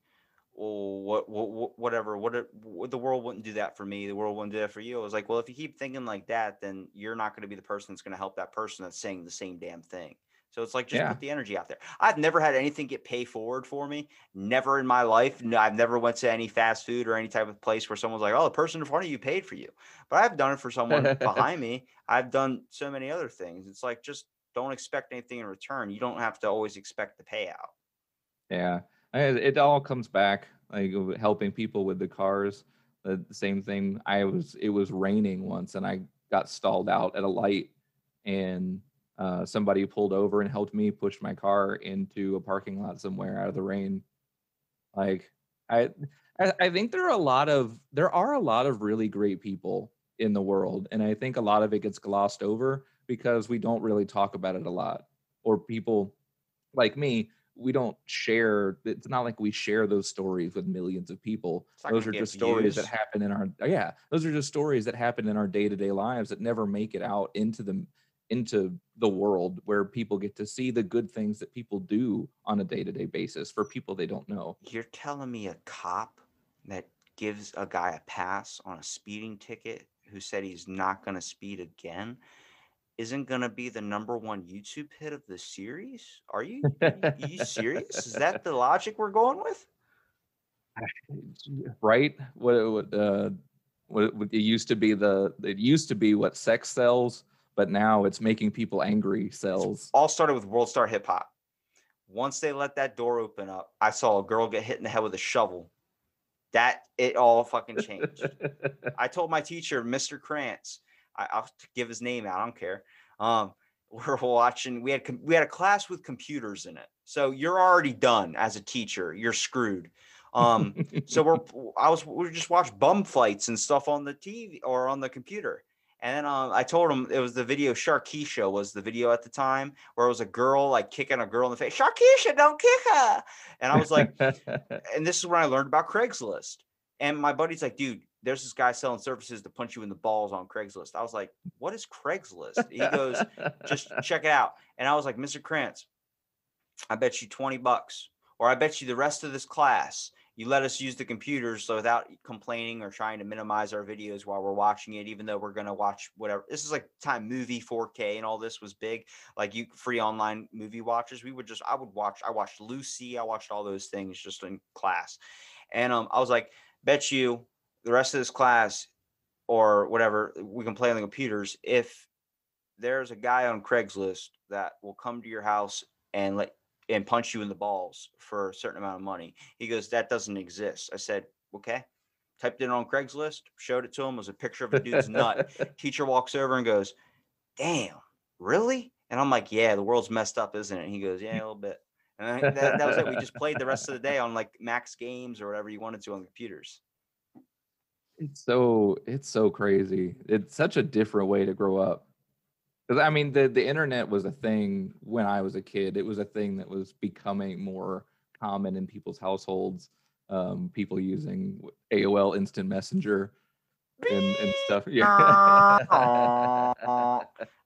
oh, well what, what whatever what, what the world wouldn't do that for me the world wouldn't do that for you. I was like well if you keep thinking like that then you're not going to be the person that's going to help that person that's saying the same damn thing. So it's like just Yeah. put the energy out there. I've never had anything get pay forward for me never in my life. No, i've never went to any fast food or any type of place where someone's like oh the person in front of you paid for you. But i've done it for someone behind me. I've done so many other things. It's like just don't expect anything in return. You don't have to always expect the payout Yeah, it all comes back like helping people with the cars. The the same thing. I was it was raining once, and I got stalled out at a light, and uh, somebody pulled over and helped me push my car into a parking lot somewhere out of the rain. Like I, I think there are a lot of there are a lot of really great people in the world, and I think a lot of it gets glossed over because we don't really talk about it a lot, or people like me we don't share it's not like we share those stories with millions of people. Those are just stories that happen in our yeah those are just stories that happen in our day-to-day lives that never make it mm. out into the into the world where people get to see the good things that people do on a day-to-day basis for people they don't know. You're telling me a cop that gives a guy a pass on a speeding ticket who said he's not going to speed again isn't going to be the number one YouTube hit of the series? Are you, are you serious? Is that the logic we're going with? right what it uh what it, would- it used to be the it used to be what sex sells but now it's making people angry sells All started with World Star Hip Hop. Once they let that door open up, I saw a girl get hit in the head with a shovel. That it all fucking changed. I told my teacher, Mr. Krantz, I, I'll give his name out. I don't care. Um, we're watching. We had we had a class with computers in it, so you're already done as a teacher. You're screwed. Um, so we're I was we just watched bum fights and stuff on the TV or on the computer. And then um, I told him it was the video Sharkeisha was the video at the time where it was a girl like kicking a girl in the face. Sharkeisha, don't kick her. And I was like, and this is when I learned about Craigslist. And my buddy's like, dude, there's this guy selling services to punch you in the balls on Craigslist. I was like, what is Craigslist? He goes, just check it out. And I was like, Mr. Krantz, I bet you 20 bucks, or I bet you the rest of this class, you let us use the computers so without complaining or trying to minimize our videos while we're watching it, even though we're going to watch whatever. This is like time movie 4K and all this was big. Like you free online movie watchers. We would just, I would watch, I watched Lucy. I watched all those things just in class. And um, I was like, bet you the rest of this class or whatever, we can play on the computers. If there's a guy on Craigslist that will come to your house and let and punch you in the balls for a certain amount of money. He goes, that doesn't exist. I said, okay. Typed it on Craigslist, showed it to him. It was a picture of a dude's nut. Teacher walks over and goes, damn, really? And I'm like, yeah, the world's messed up, isn't it? And he goes, yeah, a little bit. And that, that was it. We just played the rest of the day on like Max Games or whatever you wanted to on computers. It's so it's so crazy. It's such a different way to grow up. Because I mean, the the internet was a thing when I was a kid. It was a thing that was becoming more common in people's households. Um, people using AOL Instant Messenger and, and stuff. Yeah.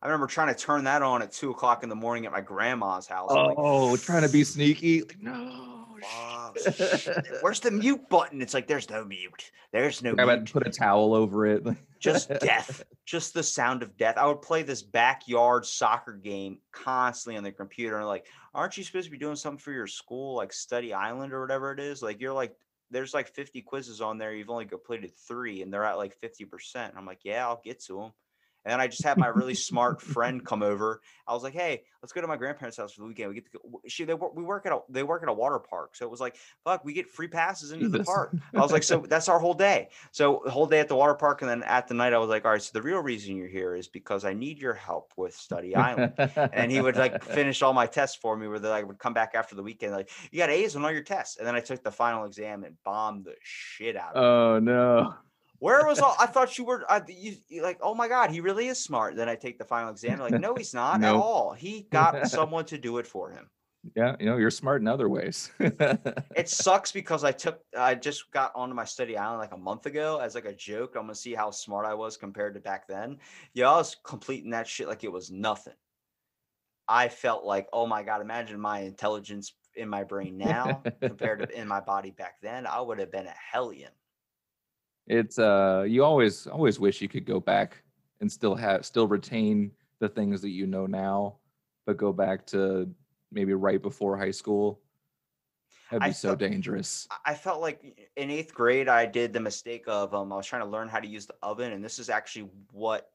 I remember trying to turn that on at two o'clock in the morning at my grandma's house. I'm like, oh, trying to be sneaky. Like, no. "Wow, shit." shit, Where's the mute button? It's like there's no mute. There's no it, mute. put a towel over it. Just death. Just the sound of death. I would play this backyard soccer game constantly on the computer. And like, aren't you supposed to be doing something for your school, like Study Island or whatever it is? Like you're like, there's like 50 quizzes on there. You've only completed three, and they're at like 50%. And I'm like, yeah, I'll get to them. And then I just had my really smart friend come over. I was like, "Hey, let's go to my grandparents' house for the weekend. We get to go. She, they work. We work at a. They work at a water park, so it was like, fuck, we get free passes into the park. I was like, so that's our whole day. So the whole day at the water park, and then at the night, I was like, all right. So the real reason you're here is because I need your help with Study Island. and he would like finish all my tests for me, where they like would come back after the weekend, like, you got A's on all your tests. And then I took the final exam and bombed the shit out of it. oh no. Where was all? I thought you were. I, you, like, oh my god, he really is smart. Then I take the final exam. Like, no, he's not at all. He got someone to do it for him. Yeah, you know, you're smart in other ways. It sucks because I took. I just got onto my study island like a month ago as like a joke. I'm gonna see how smart I was compared to back then. Yeah, I was completing that shit like it was nothing. I felt like, oh my god, imagine my intelligence in my brain now compared to in my body back then. I would have been a hellion. It's uh you always always wish you could go back and still have still retain the things that you know now but go back to maybe right before high school that'd I be so felt- dangerous I- I felt like in eighth grade, I did the mistake of um, I was trying to learn how to use the oven, and this is actually what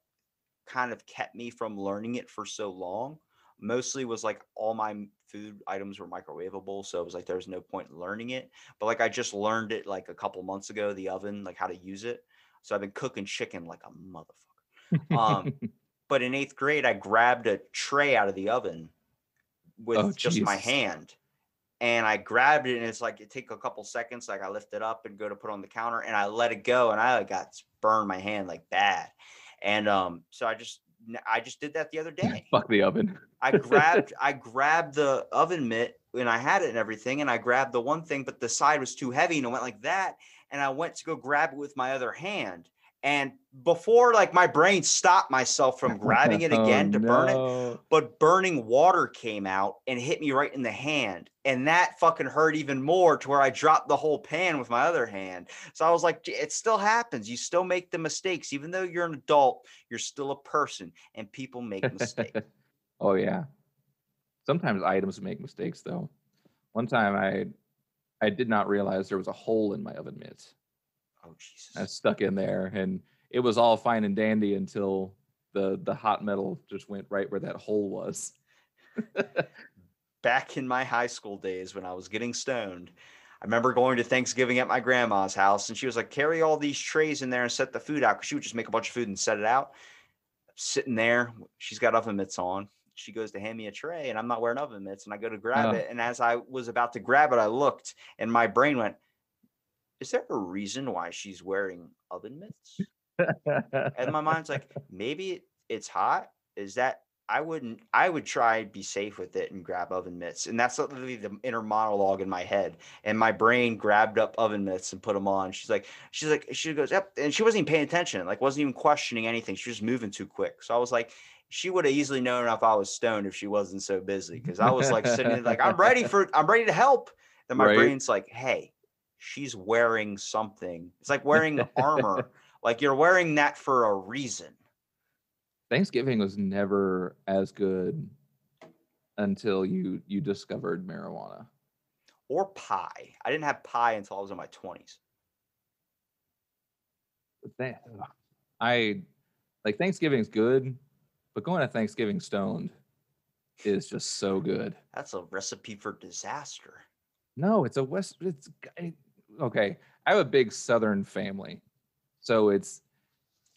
kind of kept me from learning it for so long. Mostly was like all my food items were microwavable, so it was like there was no point in learning it. But like I just learned it like a couple months ago, the oven, like how to use it. So I've been cooking chicken like a motherfucker. Um, but in eighth grade, I grabbed a tray out of the oven with Oh, just my hand. And I grabbed it, and it's like it take a couple seconds. Like I lift it up and go to put on the counter, and I let it go, and I got burned my hand like bad. And um, so I just I just did that the other day. fuck the oven I grabbed I grabbed the oven mitt and I had it and everything, and I grabbed the one thing, but the side was too heavy, and it went like that. And I went to go grab it with my other hand. And before like my brain stopped myself from oh, grabbing it Oh, again to burn it, but burning water came out and hit me right in the hand. And that fucking hurt even more to where I dropped the whole pan with my other hand. So I was like, it still happens. You still make the mistakes. Even though you're an adult, you're still a person and people make mistakes. oh yeah sometimes items make mistakes though one time i i did not realize there was a hole in my oven mitt oh, Jesus. I stuck in there and it was all fine and dandy until the the hot metal just went right where that hole was. back in my high school days when I was getting stoned, I remember going to Thanksgiving at my grandma's house, and she was like, "Carry all these trays in there and set the food out," because she would just make a bunch of food and set it out. sitting there. She's got oven mitts on. She goes to hand me a tray, and I'm not wearing oven mitts. And I go to grab Oh. it, and as I was about to grab it, I looked, and my brain went, "Is there a reason why she's wearing oven mitts?" and my mind's like, maybe it's hot. Is that I wouldn't I would try be safe with it and grab oven mitts. And that's literally the inner monologue in my head. And my brain grabbed up oven mitts and put them on. She's like, she's like, she goes, Yep. And she wasn't even paying attention, like wasn't even questioning anything. She was moving too quick. So I was like, she would have easily known if I was stoned if she wasn't so busy. Cause I was like sitting there like, I'm ready for I'm ready to help. Then my Right. brain's like, hey, she's wearing something. It's like wearing armor. Like you're wearing that for a reason. Thanksgiving was never as good until you you discovered marijuana. Or pie. I didn't have pie until I was in my 20s. But that- I like Thanksgiving's good, but going to Thanksgiving stoned is just so good. That's a recipe for disaster. No, it's a West. It's g- okay. I have a big Southern family, so it's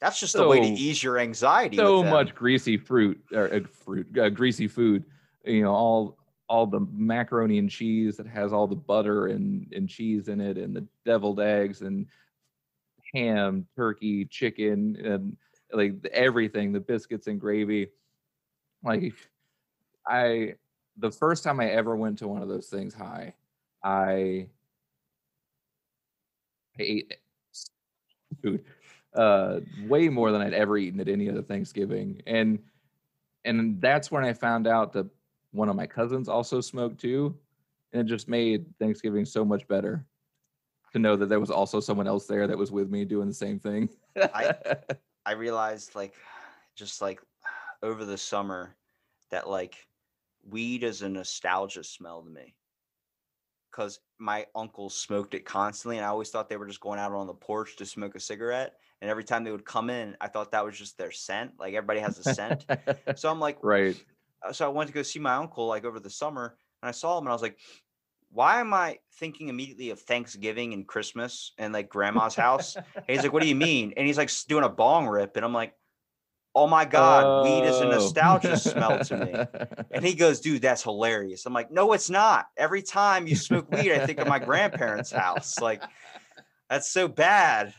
That's just a way to ease your anxiety. so much greasy fruit or uh, fruit, uh, greasy food. You know, all all the macaroni and cheese that has all the butter and and cheese in it, and the deviled eggs and ham, turkey, chicken, and like everything, the biscuits and gravy. Like, I the first time I ever went to one of those things high, I I ate food uh way more than I'd ever eaten at any other Thanksgiving. And and that's when I found out that one of my cousins also smoked too. And it just made Thanksgiving so much better to know that there was also someone else there that was with me doing the same thing. I- I realized like just like over the summer that like weed is a nostalgia smell to me. Cause my uncle smoked it constantly and I always thought they were just going out on the porch to smoke a cigarette. And every time they would come in, I thought that was just their scent. Like everybody has a scent. So I'm like, right. uh, so I went to go see my uncle like over the summer and I saw him and I was like, why am I thinking immediately of Thanksgiving and Christmas and like grandma's house? And he's like, what do you mean? And he's like doing a bong rip. And I'm like, oh my God, weed is a Oh. nostalgia smell to me. And he goes, dude, that's hilarious. I'm like, no, it's not. Every time you smoke weed, I think of my grandparents' house. Like, that's so bad.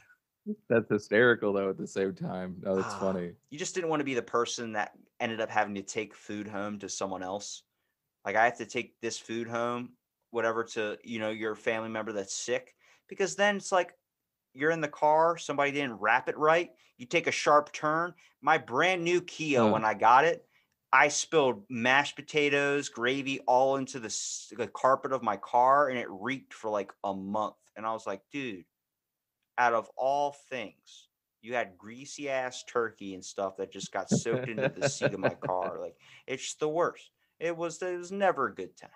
That's hysterical though at the same time. No, that's Ah. funny. You just didn't want to be the person that ended up having to take food home to someone else. Like I have to take this food home, whatever, to you know your family member that's sick, because then it's like you're in the car, somebody didn't wrap it right. You take a sharp turn. My brand new Kia, Ugh. when I got it, I spilled mashed potatoes, gravy all into the, the carpet of my car, and it reeked for like a month. And I was like, dude, out of all things, you had greasy ass turkey and stuff that just got soaked into the seat of my car. Like it's the worst. It was it was never a good time.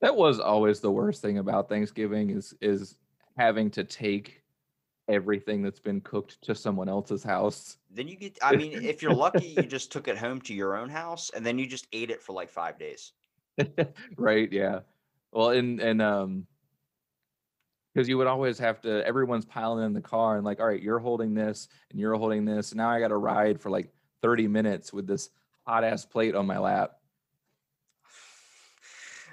That was always the worst thing about Thanksgiving is is having to take everything that's been cooked to someone else's house. Then you get I mean, if you're lucky, you just took it home to your own house and then you just ate it for like five days. right yeah well and and um because you would always have to everyone's piling in the car and like all right you're holding this and you're holding this and now i got to ride for like 30 minutes with this hot ass plate on my lap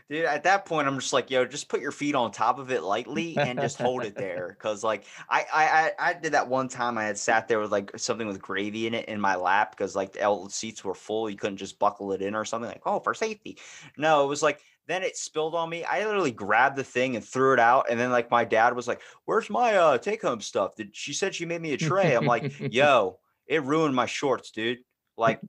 Dude, at that point, I'm just like, yo, just put your feet on top of it lightly and just hold it there. Cause like I, I I I did that one time. I had sat there with like something with gravy in it in my lap because like the seats were full. You couldn't just buckle it in or something like, oh, for safety. No, it was like then it spilled on me. I literally grabbed the thing and threw it out. And then like my dad was like, Where's my uh take home stuff? Did she said she made me a tray? I'm like, yo, it ruined my shorts, dude. Like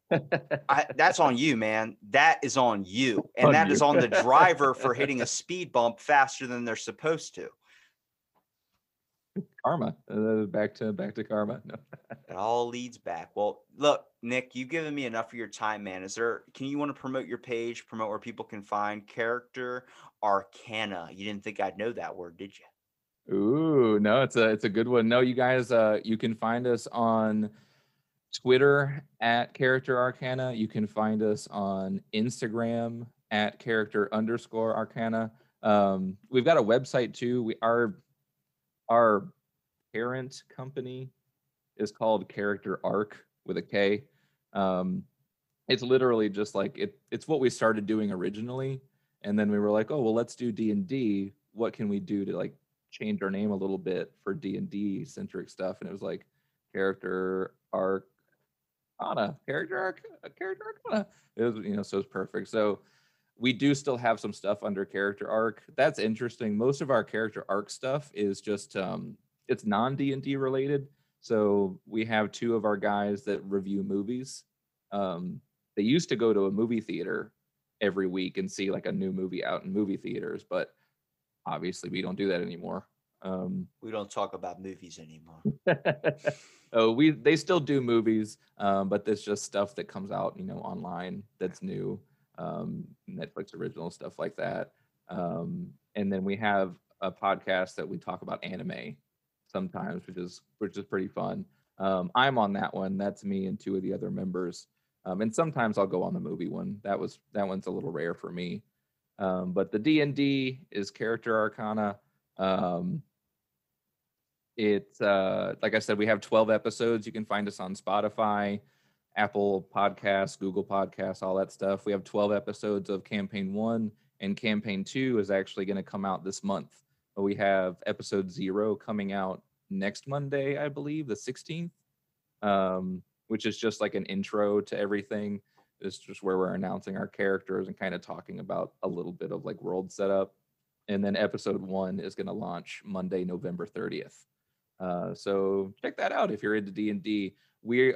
I, that's on you, man. That is on you, and On that is you. on the driver for hitting a speed bump faster than they're supposed to. karma uh, back to back to karma no. It all leads back. Well, look, Nick, you've given me enough of your time, man. Is there? Can you want to promote your page? Promote where people can find character arcana. You didn't think I'd know that word, did you? Ooh, no, it's a it's a good one. No, you guys, uh, you can find us on Twitter at Character Arcana. You can find us on Instagram at Character underscore Arcana. Um, we've got a website too. We our our parent company is called Character Ark with a K. Um, it's literally just like it. It's what we started doing originally, and then we were like, oh well, let's do D and D. What can we do to like change our name a little bit for D and D centric stuff? And it was like character arc, Anna character arc, character arc. It was you know so it's perfect. So we do still have some stuff under character arc. That's interesting. Most of our Character Ark stuff is just um it's non D&D related. So we have two of our guys that review movies. Um they used to go to a movie theater every week and see like a new movie out in movie theaters, but obviously we don't do that anymore. Um We don't talk about movies anymore. oh, we they still do movies, um, but there's just stuff that comes out, you know, online that's new, um, Netflix original stuff like that. Um, and then we have a podcast that we talk about anime sometimes, which is which is pretty fun. Um, I'm on that one. That's me and two of the other members. Um, and sometimes I'll go on the movie one. That was that one's a little rare for me. Um, but the D and D is character arcana. Um, it's uh, like I said, we have 12 episodes. You can find us on Spotify, Apple Podcasts, Google Podcasts, all that stuff. We have 12 episodes of campaign one, and campaign two is actually going to come out this month. But we have episode zero coming out next Monday, I believe, the 16th, um, which is just like an intro to everything. It's just where we're announcing our characters and kind of talking about a little bit of like world setup. And then episode one is going to launch Monday, November 30th. Uh, so check that out if you're into D and D. We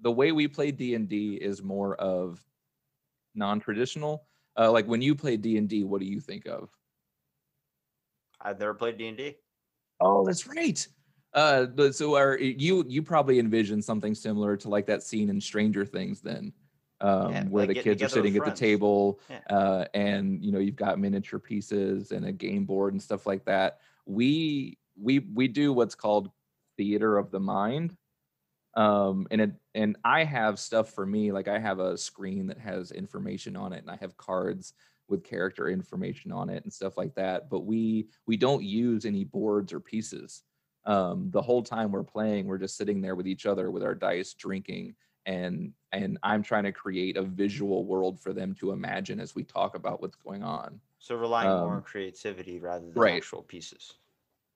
the way we play D and D is more of non-traditional. Uh, like when you play D and D, what do you think of? I've never played D and D. Oh, that's right. Uh, but so are you? You probably envision something similar to like that scene in Stranger Things, then, um, Yeah, where like the kids are sitting at the table, Yeah. uh, and you know you've got miniature pieces and a game board and stuff like that. We we we do what's called theater of the mind, um, and it and I have stuff for me like I have a screen that has information on it, and I have cards with character information on it and stuff like that. But we we don't use any boards or pieces um, the whole time we're playing we're just sitting there with each other with our dice drinking and and i'm trying to create a visual world for them to imagine as we talk about what's going on So relying more Um, on creativity rather than right. actual pieces.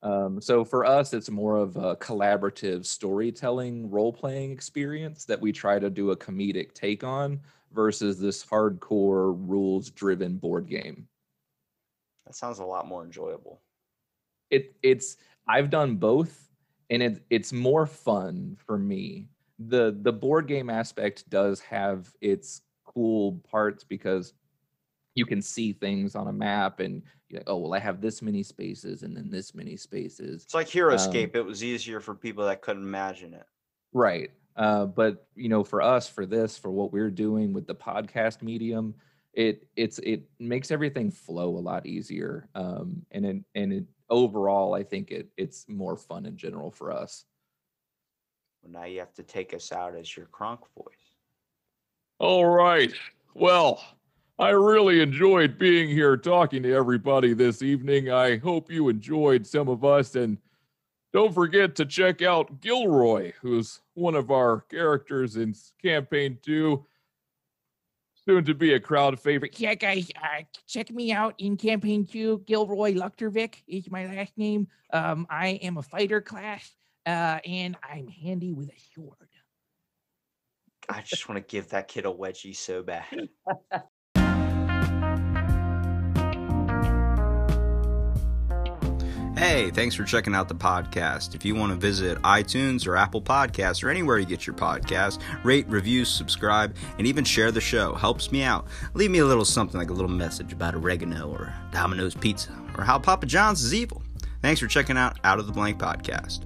Um, so for us it's more of a collaborative storytelling role-playing experience that we try to do a comedic take on versus this hardcore rules driven board game That sounds a lot more enjoyable. it it's I've done both and it it's more fun for me. The the board game aspect does have its cool parts because you can see things on a map and you're like, oh well I have this many spaces and then this many spaces. It's like HeroScape. it was easier for people that couldn't imagine it. Right. Uh, but you know, for us, for this, for what we're doing with the podcast medium, it it's it makes everything flow a lot easier. Um, and it, and it overall, I think it it's more fun in general for us. Well, now you have to take us out as your Kronk voice. All right. Well, I really enjoyed being here talking to everybody this evening. I hope you enjoyed some of us. And don't forget to check out Gilroy, who's one of our characters in campaign two. Soon to be a crowd favorite. Yeah, guys, uh, check me out in campaign two. Gilroy Luchtervik is my last name. Um, I am a fighter class, uh, and I'm handy with a sword. I just want to give that kid a wedgie so bad. Hey, thanks for checking out the podcast. If you want to visit iTunes or Apple Podcasts or anywhere you get your podcast, rate, review, subscribe, and even share the show. Helps me out. Leave me a little something like a little message about oregano or Domino's Pizza or how Papa John's is evil. Thanks for checking out Out of the Blank Podcast.